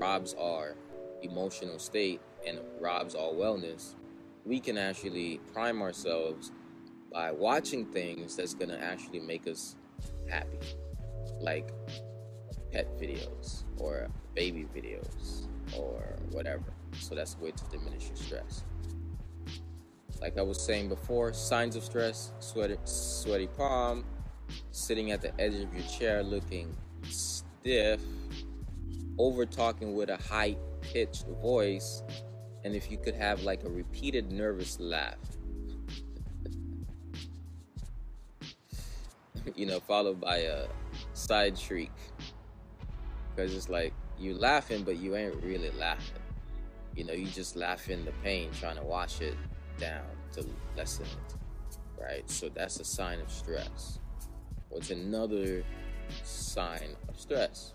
robs our emotional state and robs our wellness, we can actually prime ourselves by watching things that's going to actually make us happy, like pet videos or baby videos or whatever. So that's a way to diminish your stress. Like I was saying before, signs of stress, sweaty, sweaty palm, sitting at the edge of your chair looking stiff, over talking with a high pitched voice, and if you could have like a repeated nervous laugh. you know, followed by a side shriek. Because it's like you laughing, but you ain't really laughing. You know, you just laughing the pain, trying to wash it down to lessen it. Right? So that's a sign of stress. What's another sign of stress?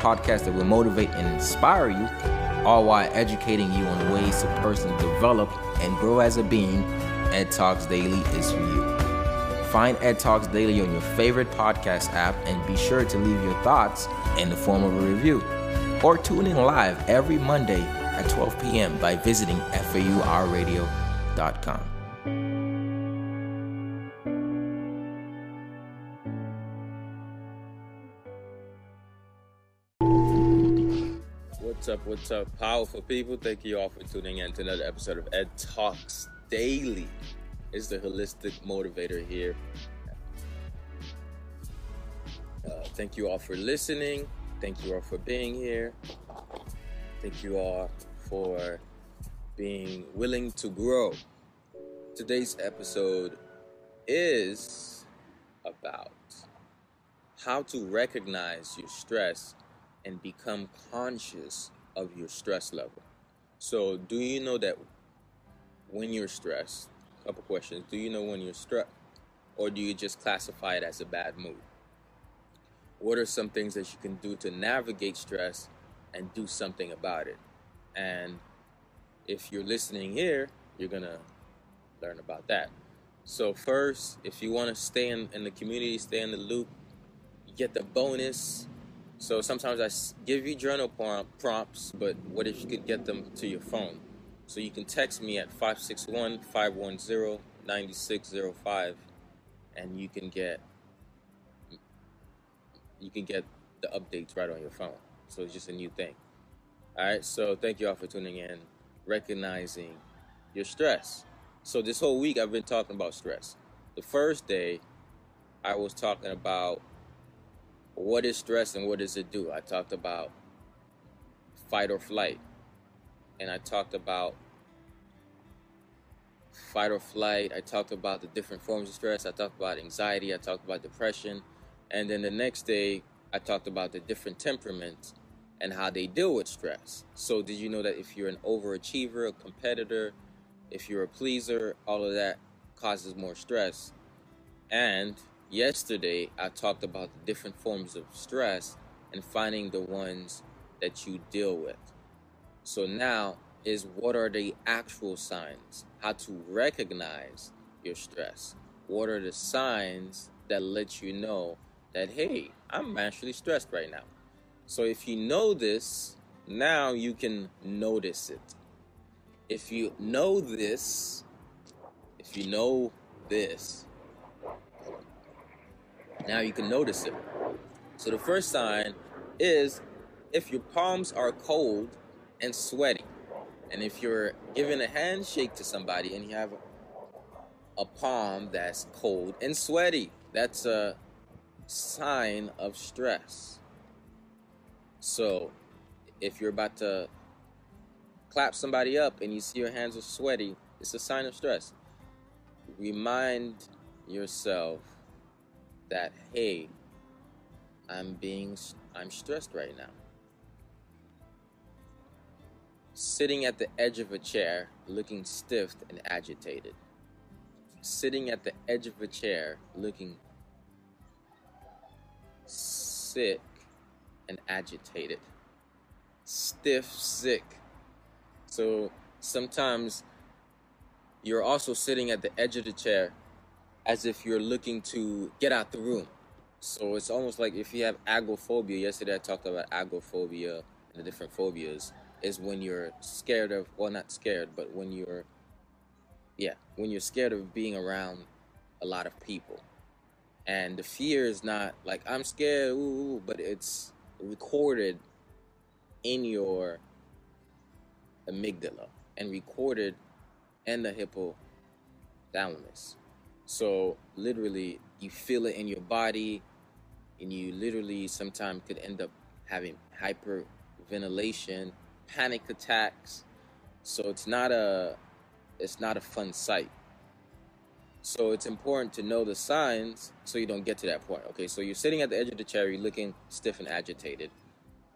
podcast that will motivate and inspire you, all while educating you on ways to personally develop and grow as a being, Ed Talks Daily is for you. Find Ed Talks Daily on your favorite podcast app and be sure to leave your thoughts in the form of a review. Or tune in live every Monday at 12 p.m. by visiting FAURadio.com. up? What's up, powerful people? Thank you all for tuning in to another episode of Ed Talks Daily. It's the holistic motivator here. Uh, thank you all for listening. Thank you all for being here. Thank you all for being willing to grow. Today's episode is about how to recognize your stress and become conscious of your stress level. So, do you know that when you're stressed? Couple questions. Do you know when you're stressed, or do you just classify it as a bad mood? What are some things that you can do to navigate stress and do something about it? And if you're listening here, you're gonna learn about that. So, first, if you want to stay in, in the community, stay in the loop, get the bonus so sometimes I give you journal prompts, but what if you could get them to your phone? So you can text me at 561 510 9605 and you can get you can get the updates right on your phone. So it's just a new thing. All right, so thank you all for tuning in, recognizing your stress. So this whole week I've been talking about stress. The first day I was talking about what is stress and what does it do? I talked about fight or flight, and I talked about fight or flight. I talked about the different forms of stress. I talked about anxiety. I talked about depression. And then the next day, I talked about the different temperaments and how they deal with stress. So, did you know that if you're an overachiever, a competitor, if you're a pleaser, all of that causes more stress? And Yesterday, I talked about the different forms of stress and finding the ones that you deal with. So now is what are the actual signs? How to recognize your stress? What are the signs that let you know that, hey, I'm actually stressed right now? So if you know this, now you can notice it. If you know this, if you know this, now you can notice it. So the first sign is if your palms are cold and sweaty. And if you're giving a handshake to somebody and you have a palm that's cold and sweaty, that's a sign of stress. So if you're about to clap somebody up and you see your hands are sweaty, it's a sign of stress. Remind yourself that hey, I'm being I'm stressed right now. sitting at the edge of a chair, looking stiff and agitated. Sitting at the edge of a chair, looking sick and agitated. Stiff, sick. So sometimes you're also sitting at the edge of the chair as if you're looking to get out the room. So it's almost like if you have agoraphobia, yesterday I talked about agoraphobia and the different phobias, is when you're scared of, well, not scared, but when you're, yeah, when you're scared of being around a lot of people. And the fear is not like, I'm scared, ooh, but it's recorded in your amygdala and recorded in the hypothalamus. So literally, you feel it in your body, and you literally sometimes could end up having hyperventilation, panic attacks. So it's not a it's not a fun sight. So it's important to know the signs so you don't get to that point. Okay, so you're sitting at the edge of the chair, you're looking stiff and agitated.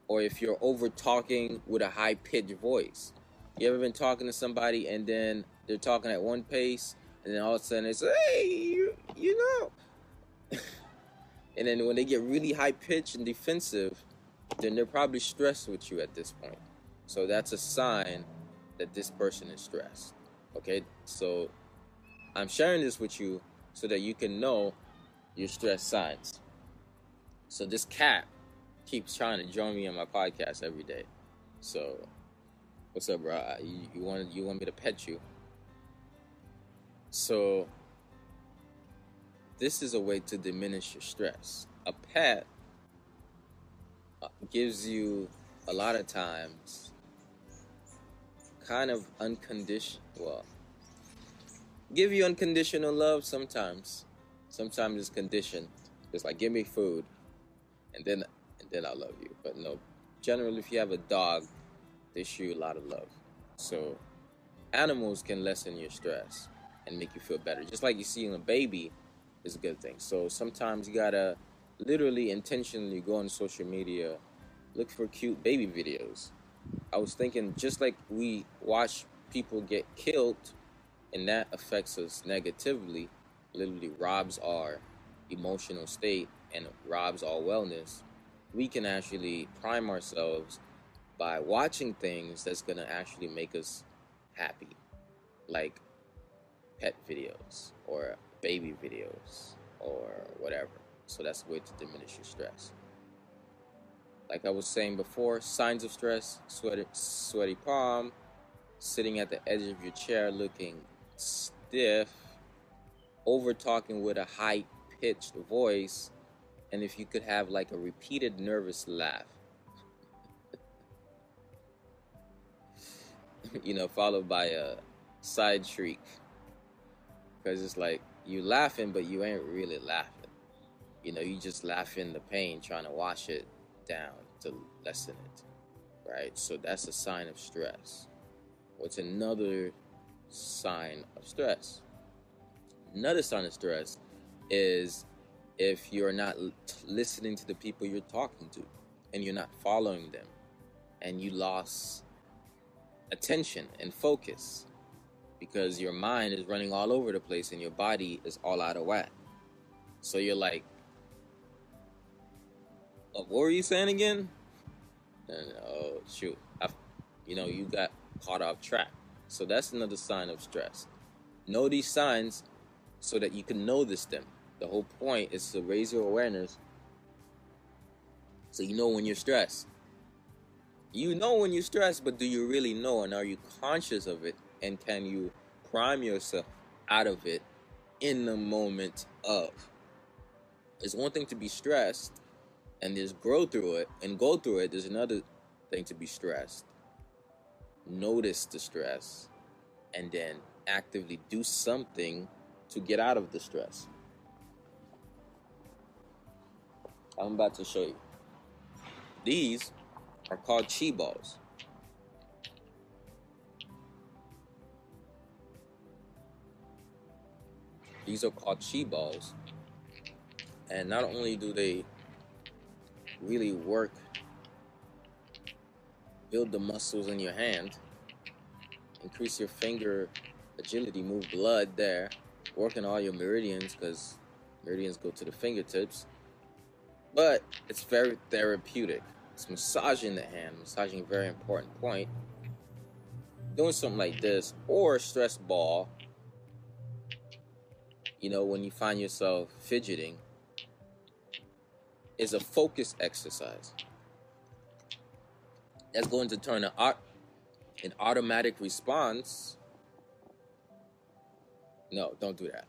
Or if you're over talking with a high pitched voice. You ever been talking to somebody and then they're talking at one pace and then all of a sudden it's hey you, you know. And then when they get really high pitched and defensive then they're probably stressed with you at this point. So that's a sign that this person is stressed okay? So i'm sharing this with you so that you can know your stress signs. So this cat keeps trying to join me on my podcast every day. So what's up bro? You, you want you want me to pet you so, this is a way to diminish your stress. A pet uh, gives you a lot of times kind of unconditional, well, give you unconditional love sometimes. Sometimes it's conditioned. It's like, give me food, and then and then I love you. But no, generally, if you have a dog, they show you a lot of love. So, animals can lessen your stress and make you feel better. Just like you see in a baby is a good thing. So sometimes you gotta literally intentionally go on social media, look for cute baby videos. I was thinking just like we watch people get killed and that affects us negatively, literally robs our emotional state and robs our wellness, we can actually prime ourselves by watching things that's gonna actually make us happy. Like pet videos or baby videos or whatever. So that's a way to diminish your stress. Like I was saying before, signs of stress, sweaty, sweaty palm, sitting at the edge of your chair looking stiff, over talking with a high pitched voice, and if you could have like a repeated nervous laugh. you know, followed by a side shriek because it's like you laughing, but you ain't really laughing. You know, you just laughing the pain, trying to wash it down to lessen it, right? So that's a sign of stress. What's another sign of stress? Another sign of stress is if you're not listening to the people you're talking to and you're not following them and you lost attention and focus because your mind is running all over the place and your body is all out of whack. So you're like, oh, what were you saying again? And oh shoot, I've, you know you got caught off track. So that's another sign of stress. Know these signs so that you can notice them. The whole point is to raise your awareness so you know when you're stressed. You know when you're stressed, but do you really know and are you conscious of it and can you prime yourself out of it in the moment of? It's one thing to be stressed and just grow through it and go through it. There's another thing to be stressed. Notice the stress and then actively do something to get out of the stress. I'm about to show you. These are called chi balls. These are called chi balls. And not only do they really work, build the muscles in your hand, increase your finger agility, move blood there, working all your meridians because meridians go to the fingertips. But it's very therapeutic. It's massaging the hand, massaging a very important point. Doing something like this or stress ball. You know, when you find yourself fidgeting, is a focus exercise. That's going to turn an, an automatic response. No, don't do that.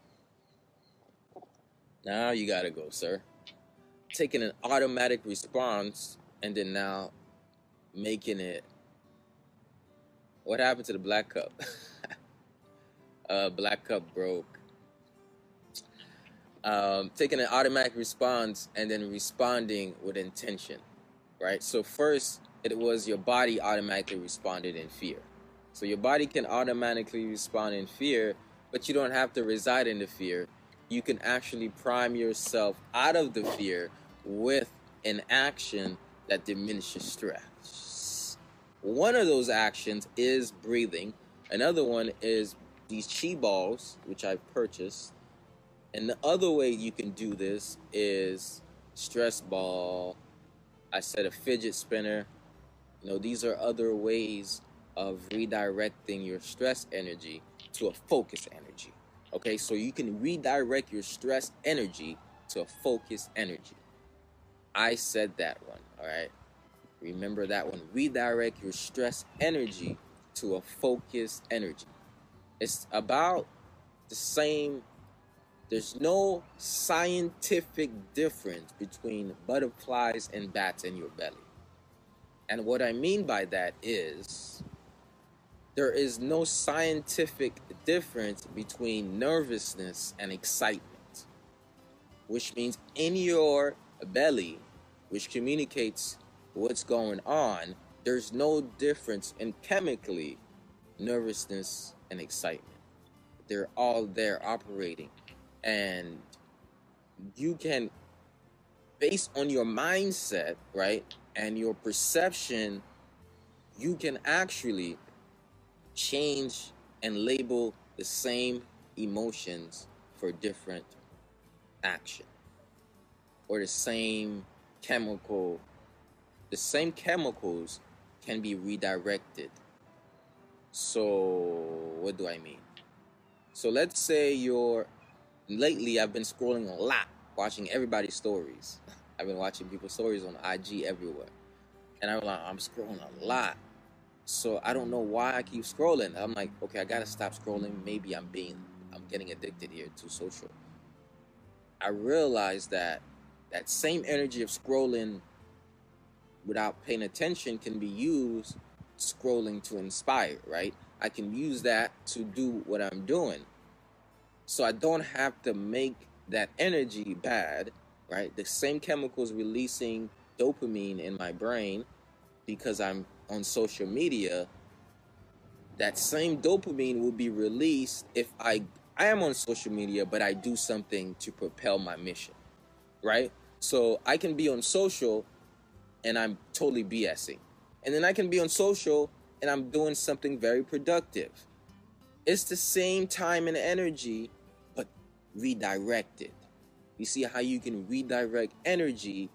Now you gotta go, sir. Taking an automatic response and then now making it. What happened to the black cup? uh, black cup broke. Um, taking an automatic response and then responding with intention, right? So first, it was your body automatically responded in fear. So your body can automatically respond in fear, but you don't have to reside in the fear. You can actually prime yourself out of the fear with an action that diminishes stress. One of those actions is breathing. Another one is these chi balls, which I've purchased. And the other way you can do this is stress ball. I said a fidget spinner. You know, these are other ways of redirecting your stress energy to a focus energy. Okay, so you can redirect your stress energy to a focus energy. I said that one, all right? Remember that one. Redirect your stress energy to a focus energy. It's about the same. There's no scientific difference between butterflies and bats in your belly. And what I mean by that is there is no scientific difference between nervousness and excitement, which means in your belly which communicates what's going on, there's no difference in chemically nervousness and excitement. They're all there operating. And you can, based on your mindset, right, and your perception, you can actually change and label the same emotions for different action or the same chemical, the same chemicals can be redirected. So, what do I mean? So, let's say you're lately, I've been scrolling a lot, watching everybody's stories. I've been watching people's stories on IG everywhere. And I'm like, I'm scrolling a lot. So I don't know why I keep scrolling. I'm like, okay, I gotta stop scrolling. Maybe I'm being, I'm getting addicted here to social. I realized that that same energy of scrolling without paying attention can be used scrolling to inspire, right? I can use that to do what I'm doing. So I don't have to make that energy bad, right? The same chemicals releasing dopamine in my brain because I'm on social media, that same dopamine will be released if I I am on social media, but I do something to propel my mission right? So I can be on social and I'm totally BSing. And then I can be on social and I'm doing something very productive. It's the same time and energy, but redirected. You see how you can redirect energy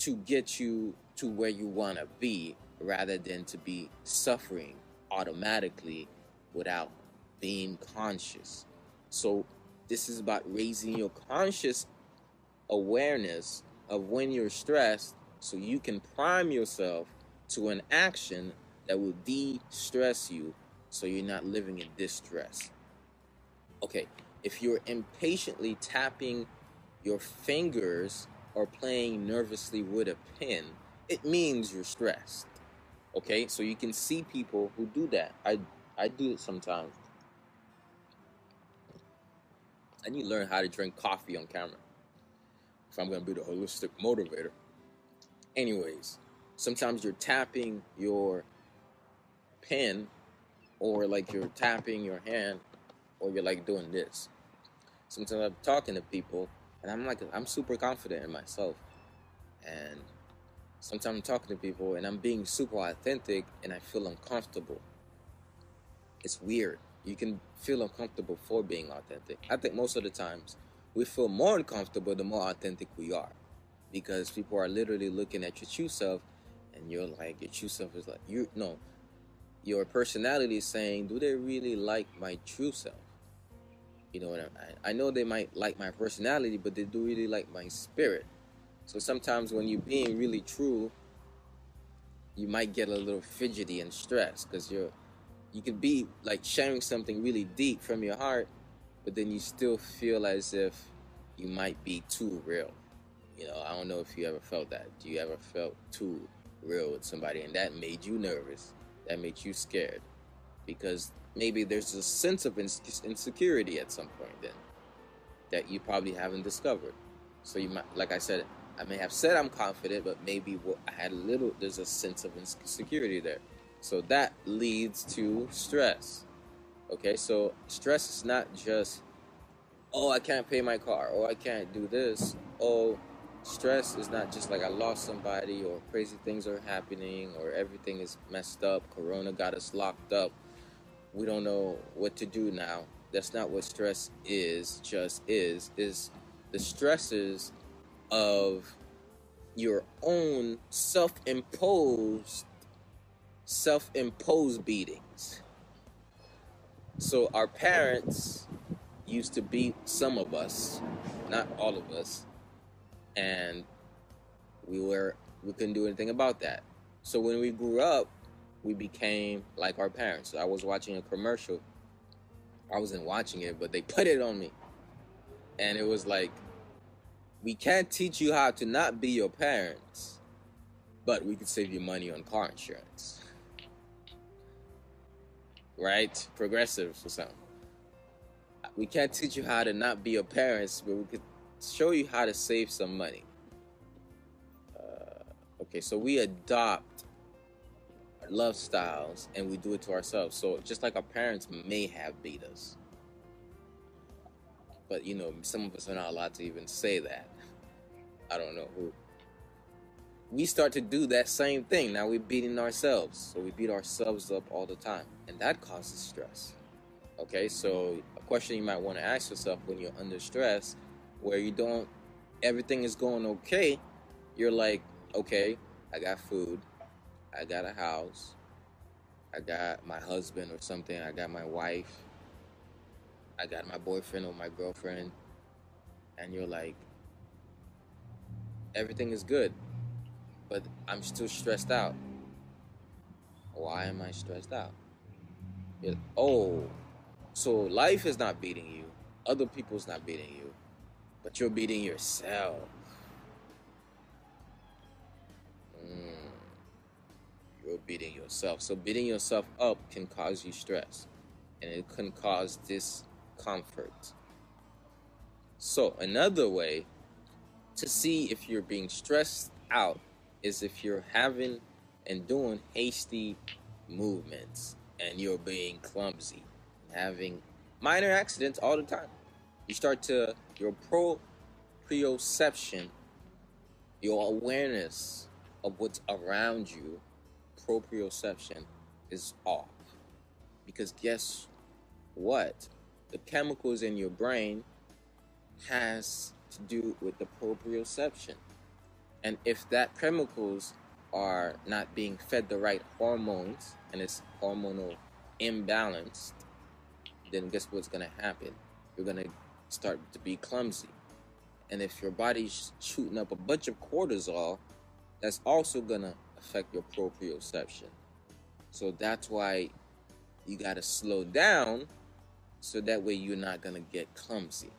to get you to where you want to be rather than to be suffering automatically without being conscious. So, this is about raising your conscious awareness of when you're stressed so you can prime yourself to an action that will de stress you so you're not living in distress. Okay, if you're impatiently tapping your fingers or playing nervously with a pen, it means you're stressed. Okay, so you can see people who do that. I I do it sometimes. I need to learn how to drink coffee on camera if I'm to be the holistic motivator. Anyways, sometimes you're tapping your pen or like you're tapping your hand or you're like doing this. Sometimes I'm talking to people and I'm like, I'm super confident in myself. And sometimes I'm talking to people and I'm being super authentic and I feel uncomfortable. it's weird. You can feel uncomfortable for being authentic. I think most of the times we feel more uncomfortable the more authentic we are because people are literally looking at your true self and you're like your true self is like you no your personality is saying do they really like my true self you know what I, mean? I know they might like my personality but they do really like my spirit so sometimes when you're being really true you might get a little fidgety and stressed because you're you could be like sharing something really deep from your heart but then you still feel as if you might be too real. You know, I don't know if you ever felt that. Do you ever felt too real with somebody and that made you nervous? That makes you scared? Because maybe there's a sense of insecurity at some point then that you probably haven't discovered. So you might, like I said, I may have said I'm confident, but maybe what I had a little, there's a sense of insecurity there. So that leads to stress. Okay, so stress is not just, oh, I can't pay my car, or I can't do this. Oh, stress is not just like I lost somebody, or crazy things are happening, or everything is messed up. Corona got us locked up. We don't know what to do now. That's not what stress is, just is. Is the stresses of your own self imposed, self imposed beatings so our parents used to beat some of us, not all of us, and we were we couldn't do anything about that. So when we grew up, we became like our parents. I was watching a commercial. I wasn't watching it, but they put it on me. And it was like we can't teach you how to not be your parents, but we can save you money on car insurance right? Progressive or something. We can't teach you how to not be your parents, but we could show you how to save some money. Uh, okay, so we adopt love styles and we do it to ourselves. So just like our parents may have beat us, but you know, some of us are not allowed to even say that. I don't know who we start to do that same thing. Now we're beating ourselves. So we beat ourselves up all the time. And that causes stress. Okay, so a question you might want to ask yourself when you're under stress, where you don't, everything is going okay, you're like, okay, I got food, I got a house, I got my husband or something, I got my wife, I got my boyfriend or my girlfriend, and you're like, everything is good but I'm still stressed out. Why am I stressed out? It, oh, so life is not beating you, other people's not beating you, but you're beating yourself. Mm, you're beating yourself. So beating yourself up can cause you stress, and it can cause discomfort. So another way to see if you're being stressed out is if you're having and doing hasty movements and you're being clumsy, having minor accidents all the time. You start to, your proprioception, your awareness of what's around you, proprioception is off. Because guess what? The chemicals in your brain has to do with the proprioception. And if that chemicals are not being fed the right hormones and it's hormonal imbalanced, then guess what's going to happen? You're to start to be clumsy. And if your body's shooting up a bunch of cortisol, that's also to affect your proprioception. So that's why you got to slow down so that way you're not to get clumsy.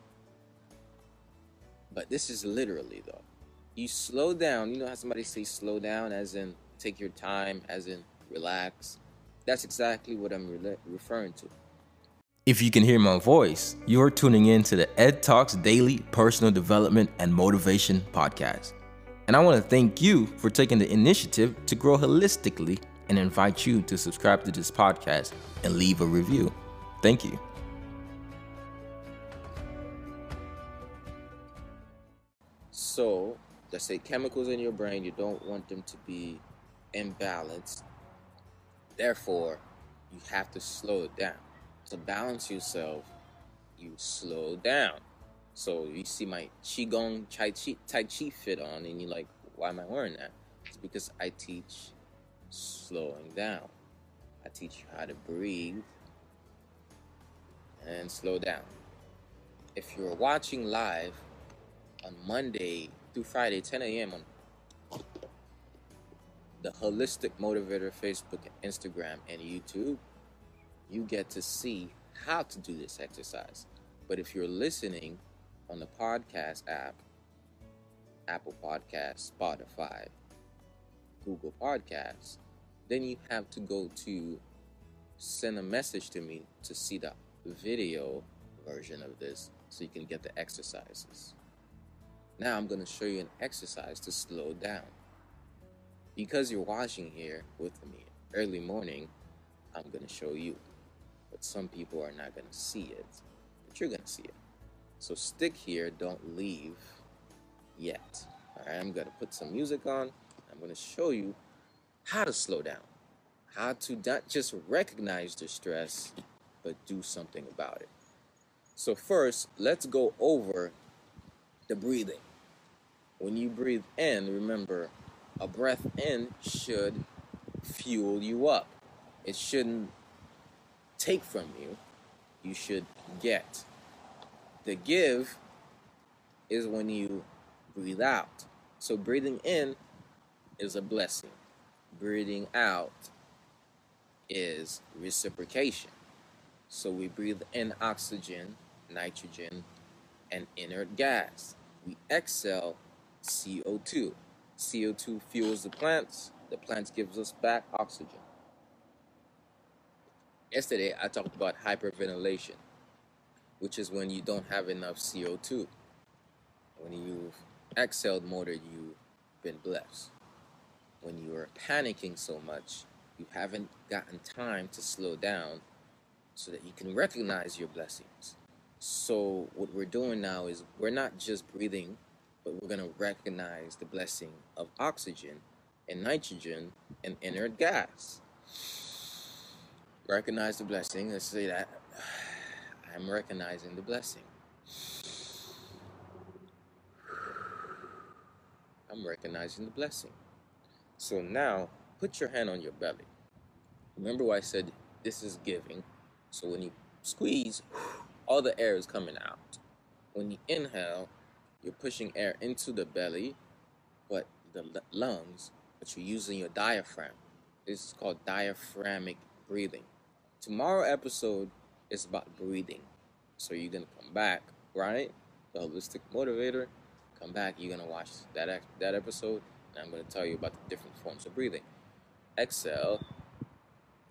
But this is literally though you slow down. You know how somebody say slow down, as in take your time, as in relax. That's exactly what I'm re- referring to. If you can hear my voice, you're tuning in to the Ed Talks Daily Personal Development and Motivation Podcast. And I want to thank you for taking the initiative to grow holistically and invite you to subscribe to this podcast and leave a review. Thank you. So, let's say chemicals in your brain, you don't want them to be imbalanced. Therefore, you have to slow it down. To balance yourself, you slow down. So you see my Qigong Tai Chi, tai chi fit on, and you're like, why am I wearing that? It's because I teach slowing down. I teach you how to breathe and slow down. If you're watching live on Monday through Friday, 10 a.m. on the Holistic Motivator Facebook, Instagram, and YouTube, you get to see how to do this exercise. But if you're listening on the podcast app, Apple Podcasts, Spotify, Google Podcasts, then you have to go to send a message to me to see the video version of this so you can get the exercises. Now I'm going to show you an exercise to slow down. Because you're watching here with me early morning, I'm going to show you. But some people are not going to see it, but you're going to see it. So stick here, don't leave yet. All right, I'm going to put some music on. I'm going to show you how to slow down, how to not just recognize the stress, but do something about it. So, first, let's go over the breathing. When you breathe in, remember a breath in should fuel you up, it shouldn't take from you, you should get. The give is when you breathe out. So, breathing in is a blessing, breathing out is reciprocation. So, we breathe in oxygen nitrogen, and inert gas. We exhale CO2. CO2 fuels the plants. The plants gives us back oxygen. Yesterday I talked about hyperventilation, which is when you don't have enough CO2. When you've exhaled more than you've been blessed. When you are panicking so much, you haven't gotten time to slow down so that you can recognize your blessings. So what we're doing now is we're not just breathing, but we're going to recognize the blessing of oxygen and nitrogen and inert gas. Recognize the blessing. Let's say that I'm recognizing the blessing. I'm recognizing the blessing. So now put your hand on your belly. Remember what I said this is giving. So when you squeeze, all the air is coming out. When you inhale, you're pushing air into the belly, but the lungs, but you're using your diaphragm. This is called diaphragmic breathing. Tomorrow episode is about breathing. So you're gonna come back, right? The holistic motivator. Come back. You're gonna watch that that episode, and I'm gonna tell you about the different forms of breathing. Exhale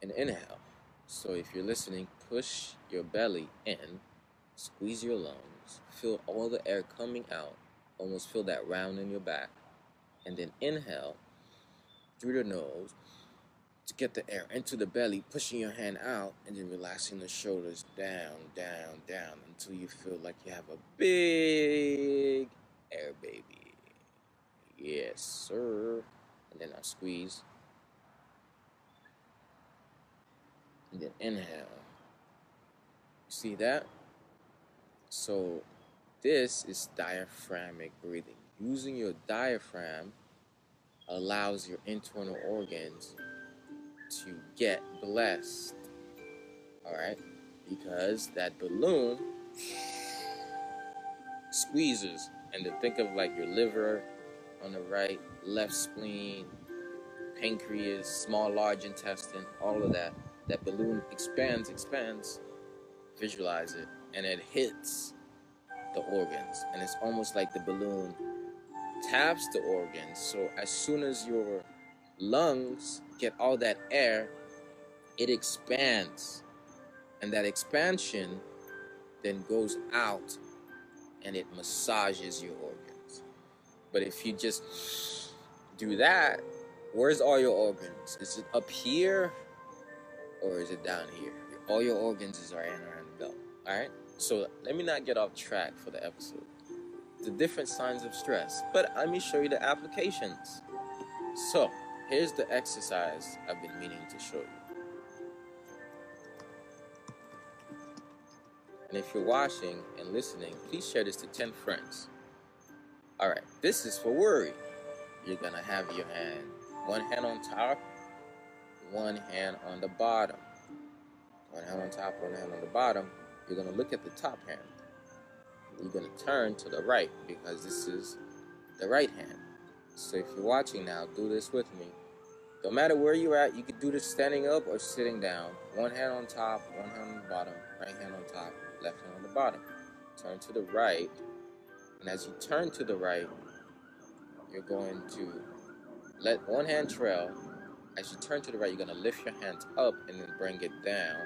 and inhale. So if you're listening, push your belly in, squeeze your lungs, feel all the air coming out, almost feel that round in your back, and then inhale through the nose to get the air into the belly, pushing your hand out, and then relaxing the shoulders down, down, down until you feel like you have a big air baby. Yes, sir. And then I'll squeeze and then inhale. See that? So, this is diaphragmic breathing. Using your diaphragm allows your internal organs to get blessed. All right? Because that balloon squeezes. And to think of like your liver on the right, left spleen, pancreas, small, large intestine, all of that that balloon expands, expands, visualize it, and it hits the organs. And it's almost like the balloon taps the organs. So as soon as your lungs get all that air, it expands. And that expansion then goes out and it massages your organs. But if you just do that, where's all your organs? Is it up here or is it down here? All your organs are in around the belt. All right. So let me not get off track for the episode. The different signs of stress, but let me show you the applications. So Here's the exercise I've been meaning to show you. And if you're watching and listening, please share this to 10 friends. All right, this is for worry. You're gonna have your hand, one hand on top, one hand on the bottom. One hand on top, one hand on the bottom. You're gonna look at the top hand. You're gonna turn to the right because this is the right hand. So if you're watching now, do this with me. No matter where you're at, you can do this standing up or sitting down. One hand on top, one hand on the bottom, right hand on top, left hand on the bottom. Turn to the right, and as you turn to the right, you're going to let one hand trail. As you turn to the right, you're going to lift your hands up and then bring it down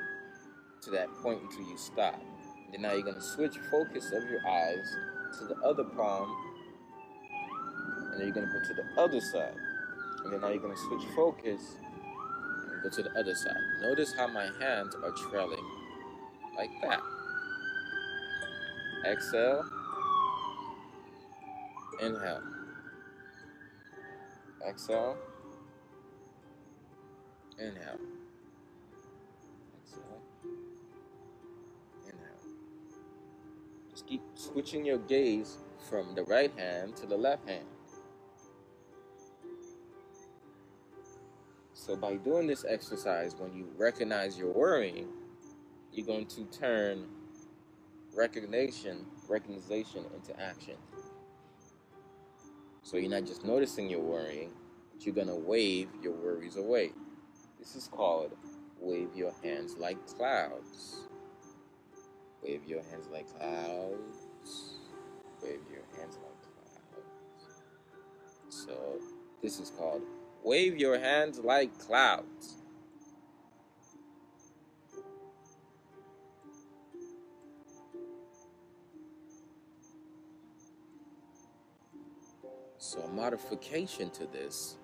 to that point until you stop. And then now you're going to switch focus of your eyes to the other palm, then you're to go to the other side. And then now you're to switch focus and go to the other side. Notice how my hands are trailing like that. Exhale. Inhale. Exhale. Inhale. Exhale. Inhale. Just keep switching your gaze from the right hand to the left hand. So by doing this exercise, when you recognize you're worrying, you're going to turn recognition, recognition into action. So you're not just noticing you're worrying, but you're gonna wave your worries away. This is called wave your hands like clouds. Wave your hands like clouds. Wave your hands like clouds. So this is called wave your hands like clouds. So, a modification to this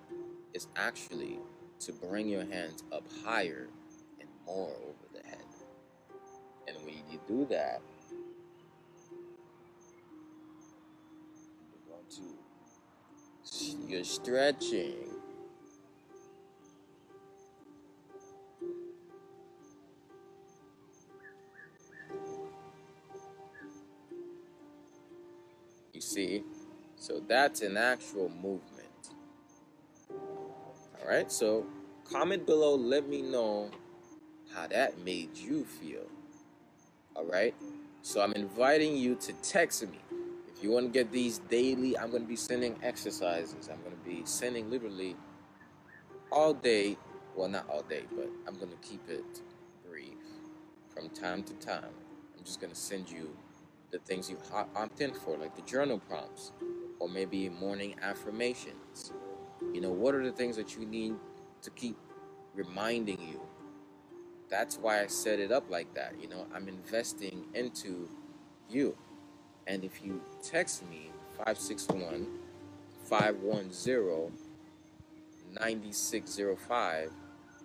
is actually to bring your hands up higher and more over the head. And when you do that, you're stretching. You see? So that's an actual movement. All right, so comment below, let me know how that made you feel. All right, so I'm inviting you to text me. If you want to get these daily, I'm going to be sending exercises. I'm going to be sending literally all day. Well, not all day, but I'm going to keep it brief from time to time. I'm just going to send you the things you opt in for, like the journal prompts or maybe morning affirmations. You know, what are the things that you need to keep reminding you? That's why I set it up like that. You know, I'm investing into you. And if you text me 561 510 9605,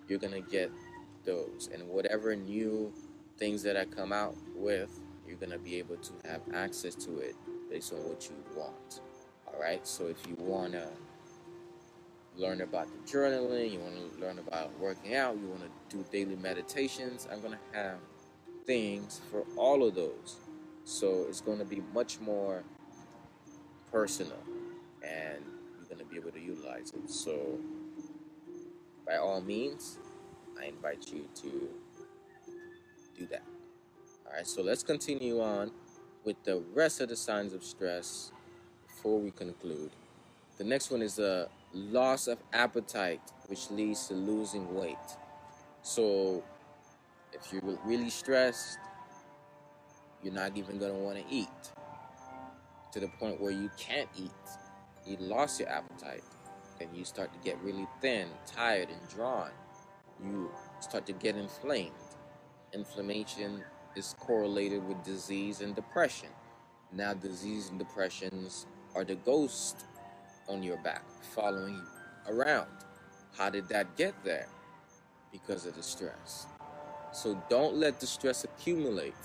you're going to get those. And whatever new things that I come out with, you're to be able to have access to it based on what you want. All right. So if you want to learn about the journaling, you want to learn about working out, you want to do daily meditations, I'm to have things for all of those. So it's to be much more personal and you're to be able to utilize it. So by all means, I invite you to do that. All right, so let's continue on with the rest of the signs of stress before we conclude. The next one is a loss of appetite, which leads to losing weight. So, if you're really stressed, you're not even going to want to eat to the point where you can't eat. You lost your appetite, and you start to get really thin, tired, and drawn. You start to get inflamed. Inflammation is correlated with disease and depression. Now, disease and depressions are the ghost on your back following you around. How did that get there? Because of the stress. So don't let the stress accumulate.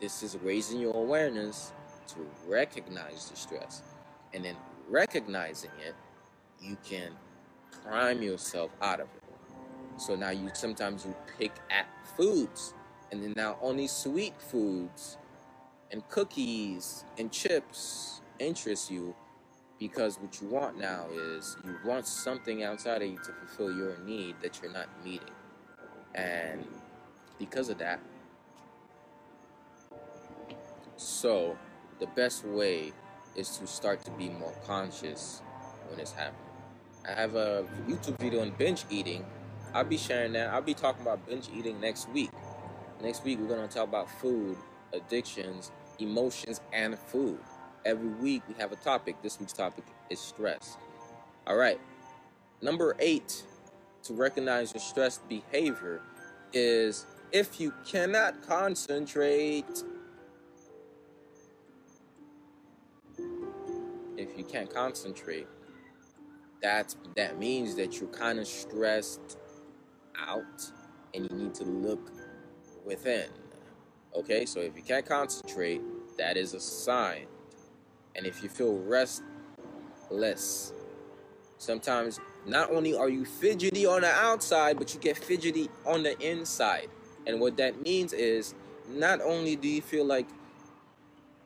This is raising your awareness to recognize the stress. And then recognizing it, you can prime yourself out of it. So now you sometimes you pick at foods and then now only sweet foods and cookies and chips interest you because what you want now is you want something outside of you to fulfill your need that you're not meeting. And because of that, so the best way is to start to be more conscious when it's happening. I have a YouTube video on binge eating. I'll be sharing that. I'll be talking about binge eating next week. Next week, we're going to talk about food, addictions, emotions, and food. Every week, we have a topic. This week's topic is stress. All right. Number eight, to recognize your stressed behavior, is if you cannot concentrate, if you can't concentrate, that that means that you're kind of stressed out and you need to look within. Okay, so if you can't concentrate, that is a sign. And if you feel restless, sometimes not only are you fidgety on the outside, but you get fidgety on the inside. And what that means is not only do you feel like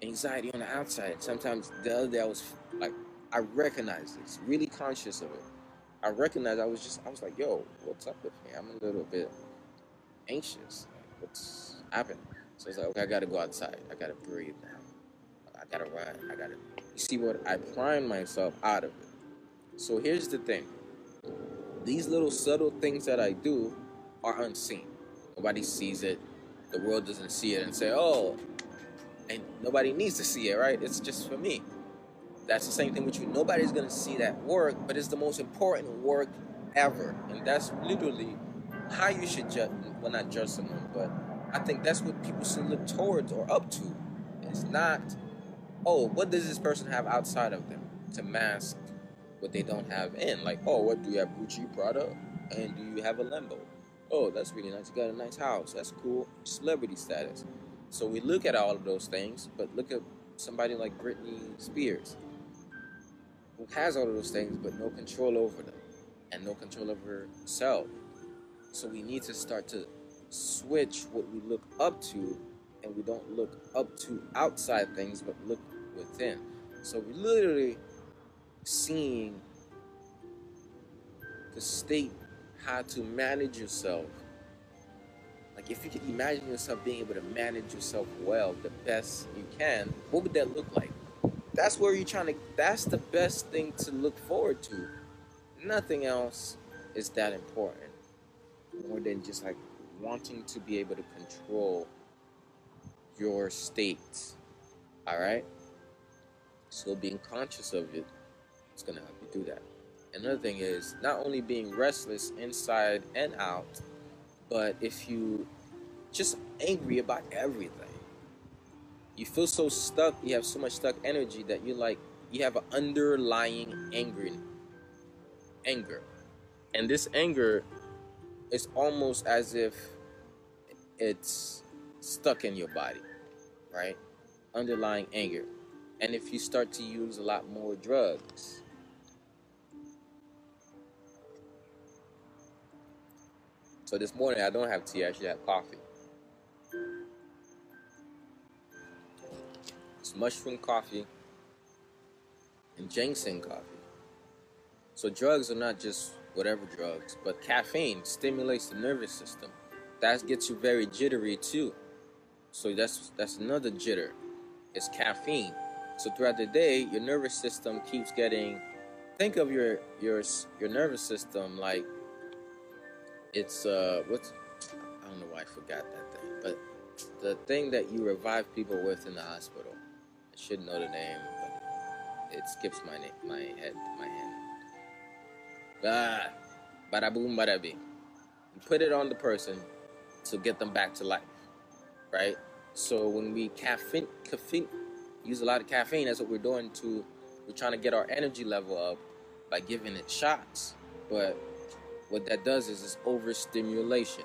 anxiety on the outside, sometimes the other day I was like, I recognize this, really conscious of it. I recognize I was just, I was like, yo, what's up with me? I'm a little bit anxious. What's happening? So it's like, okay, I gotta go outside. I gotta breathe now. I gotta run. I gotta. You see what? I prime myself out of it. So here's the thing these little subtle things that I do are unseen. Nobody sees it. The world doesn't see it and say, oh, and nobody needs to see it, right? It's just for me. That's the same thing with you. Nobody's gonna see that work, but it's the most important work ever. And that's literally how you should judge well not judge someone, but I think that's what people should look towards or up to. It's not, oh, what does this person have outside of them to mask what they don't have in? Like, oh, what do you have Gucci, Prada, and do you have a Lambo? Oh, that's really nice. You got a nice house. That's cool. Celebrity status. So we look at all of those things, but look at somebody like Britney Spears, who has all of those things, but no control over them, and no control over herself. So we need to start to switch what we look up to and we don't look up to outside things but look within. So we're literally seeing the state how to manage yourself. Like if you can imagine yourself being able to manage yourself well, the best you can, what would that look like? That's where you're trying to that's the best thing to look forward to. Nothing else is that important. More than just like wanting to be able to control your state. All right? So being conscious of it is going to help you do that. Another thing is not only being restless inside and out, but if you just angry about everything. You feel so stuck, you have so much stuck energy that you like you have an underlying anger anger. And this anger it's almost as if it's stuck in your body, right? Underlying anger. And if you start to use a lot more drugs, so this morning I don't have tea, I actually have coffee. It's mushroom coffee and ginseng coffee. So drugs are not just whatever drugs, but caffeine stimulates the nervous system. That gets you very jittery too. So that's that's another jitter. It's caffeine. So throughout the day, your nervous system keeps getting. Think of your your your nervous system like it's uh what's I don't know why I forgot that thing, but the thing that you revive people with in the hospital. I should know the name, but it skips my my head, my head. Ah, bada boom, bada bing. You put it on the person to get them back to life, right? So when we caffeine, caffeine, use a lot of caffeine, that's what we're doing to, we're trying to get our energy level up by giving it shots. But what that does is it's overstimulation.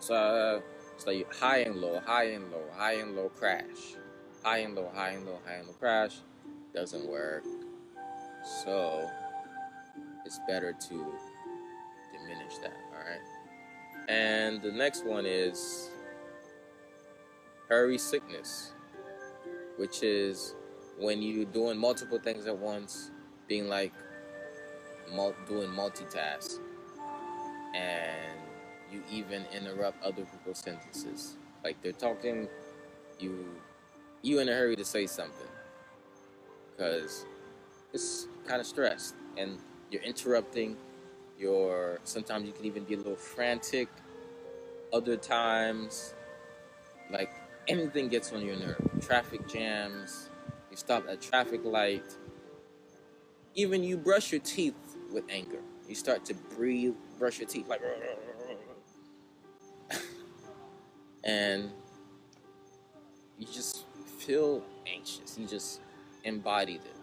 So uh, it's like high and low, high and low, high and low crash, high and low, high and low, high and low crash. Doesn't work. So it's better to diminish that, all right? And the next one is hurry sickness. which is when you're doing multiple things at once, being like doing multitask, and you even interrupt other people's sentences. Like they're talking, you you in a hurry to say something because it's kind of stressed and you're interrupting. You're sometimes you can even be a little frantic. Other times, like anything gets on your nerve. Traffic jams. You stop at traffic light. Even you brush your teeth with anger. You start to breathe, brush your teeth like, and you just feel anxious. You just embodied it.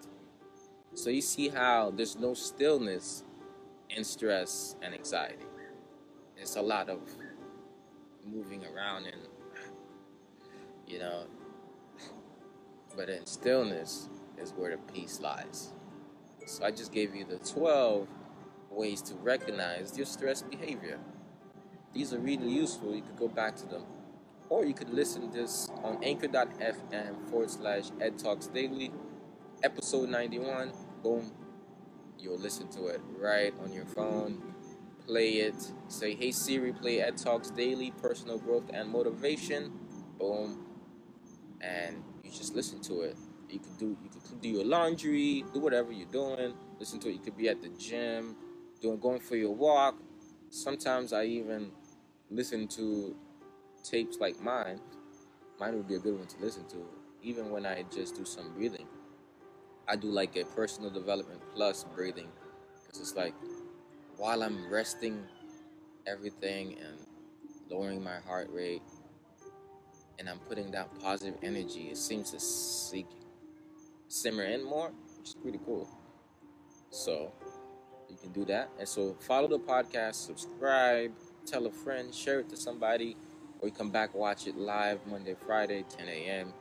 So you see how there's no stillness in stress and anxiety. It's a lot of moving around and, you know, but in stillness is where the peace lies. So I just gave you the 12 ways to recognize your stress behavior. These are really useful. You could go back to them. Or you could listen to this on anchor.fm forward slash Ed Talks Daily, episode 91. Boom. You'll listen to it right on your phone. Play it. Say, hey Siri, play Ed Talks Daily, personal growth and motivation. Boom. And you just listen to it. You could do you could do your laundry, do whatever you're doing. Listen to it. You could be at the gym, doing going for your walk. Sometimes I even listen to tapes like mine. Mine would be a good one to listen to, even when I just do some breathing. I do like a personal development plus breathing, because it's like while I'm resting everything and lowering my heart rate, and I'm putting that positive energy, it seems to seek simmer in more, which is pretty cool. So you can do that. And so follow the podcast, subscribe, tell a friend, share it to somebody, or you come back watch it live Monday, Friday, 10 a.m.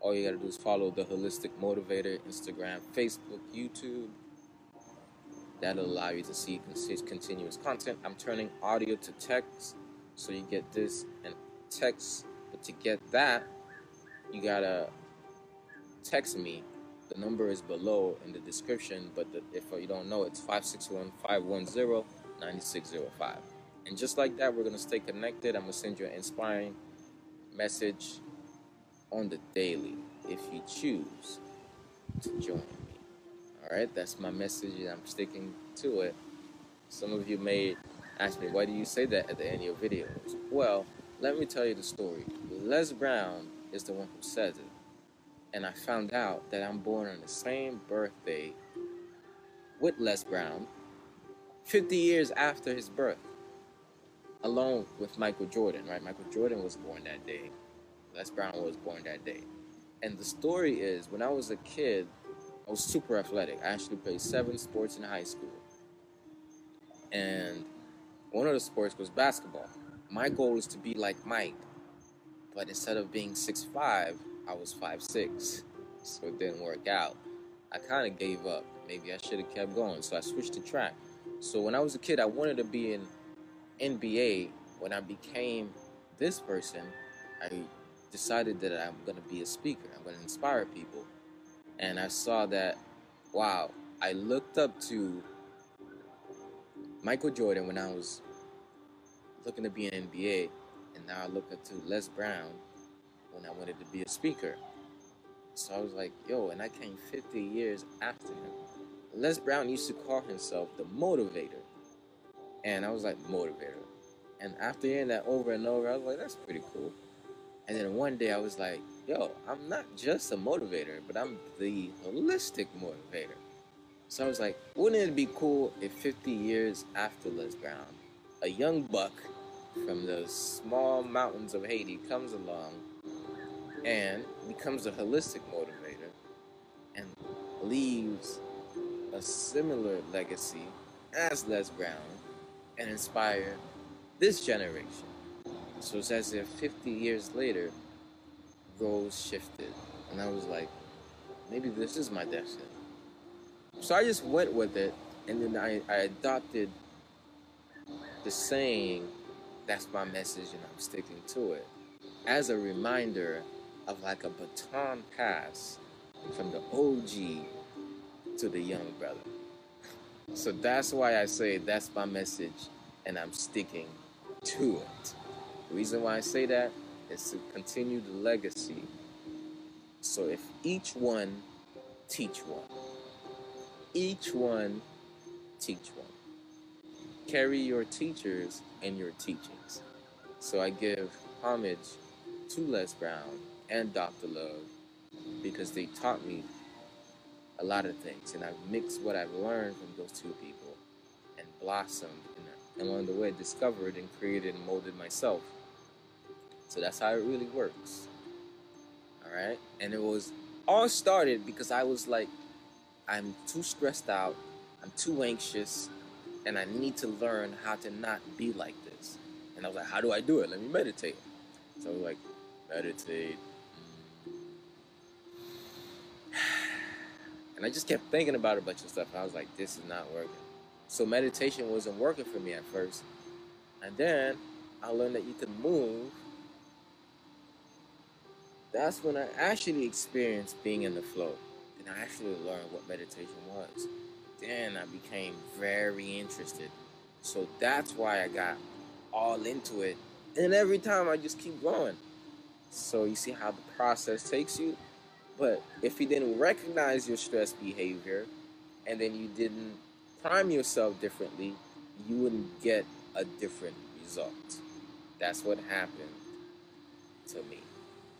All you gotta do is follow the Holistic Motivator, Instagram, Facebook, YouTube. That'll allow you to see continuous content. I'm turning audio to text, so you get this and text. But to get that, you gotta text me the number is below in the description, but the, if you don't know, it's 561 510 9605. And just like that, we're to stay connected. I'm to send you an inspiring message on the daily if you choose to join me. All right, that's my message, and I'm sticking to it. Some of you may ask me, why do you say that at the end of your videos? Well, let me tell you the story. Les Brown is the one who says it and I found out that I'm born on the same birthday with Les Brown, 50 years after his birth, along with Michael Jordan, right? Michael Jordan was born that day. Les Brown was born that day. And the story is when I was a kid, I was super athletic. I actually played seven sports in high school. And one of the sports was basketball. My goal is to be like Mike, but instead of being 6'5, I was five six, so it didn't work out. I kind of gave up. Maybe I should have kept going, so I switched to track. So when I was a kid, I wanted to be in NBA. When I became this person, I decided that I'm going to be a speaker. I'm going to inspire people. And I saw that, wow, I looked up to Michael Jordan when I was looking to be an NBA, and now I look up to Les Brown when I wanted to be a speaker. So I was like, yo, and I came 50 years after him. Les Brown used to call himself the motivator. And I was like, motivator. And after hearing that over and over, I was like, that's pretty cool. And then one day I was like, yo, I'm not just a motivator, but I'm the holistic motivator. So I was like, wouldn't it be cool if 50 years after Les Brown, a young buck from the small mountains of Haiti comes along and becomes a holistic motivator and leaves a similar legacy as Les Brown and inspire this generation. So it's as if 50 years later, roles shifted. And I was like, maybe this is my destiny. So I just went with it, and then I, I adopted the saying, that's my message, and I'm sticking to it, as a reminder of like a baton pass from the OG to the young brother. So that's why I say that's my message and I'm sticking to it. The reason why I say that is to continue the legacy. So if each one teach one, each one teach one. Carry your teachers and your teachings. So I give homage to Les Brown and Dr. Love because they taught me a lot of things and I've mixed what I've learned from those two people and blossomed and along the way discovered and created and molded myself. So that's how it really works. All right. And it was all started because I was like, I'm too stressed out, I'm too anxious, and I need to learn how to not be like this. And I was like, how do I do it? Let me meditate. So I was like, meditate. And I just kept thinking about a bunch of stuff. I was like, this is not working. So meditation wasn't working for me at first. And then I learned that you could move that's when I actually experienced being in the flow. And I actually learned what meditation was. Then I became very interested. So that's why I got all into it. And every time I just keep going. So you see how the process takes you? But if you didn't recognize your stress behavior and then you didn't prime yourself differently, you wouldn't get a different result. That's what happened to me.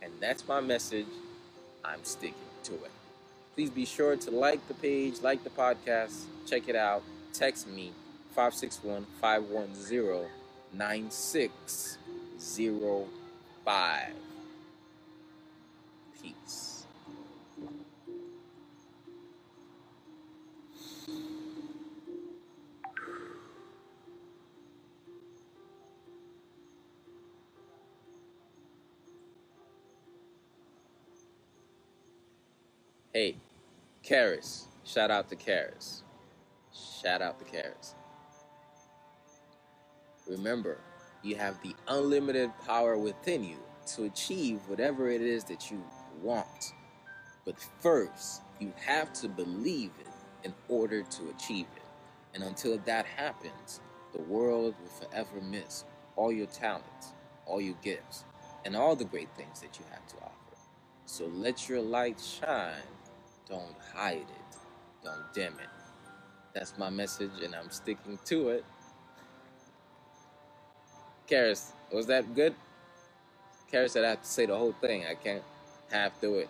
And that's my message. I'm sticking to it. Please be sure to like the page, like the podcast, check it out. Text me 561 510 9605. Peace. Hey, Karis. Shout out to Karis. Shout out to Karis. Remember, you have the unlimited power within you to achieve whatever it is that you want. But first, you have to believe it in order to achieve it. And until that happens, the world will forever miss all your talents, all your gifts, and all the great things that you have to offer. So let your light shine don't hide it. Don't dim it. That's my message, and I'm sticking to it. Karis, was that good? Karis said I have to say the whole thing. I can't half do it.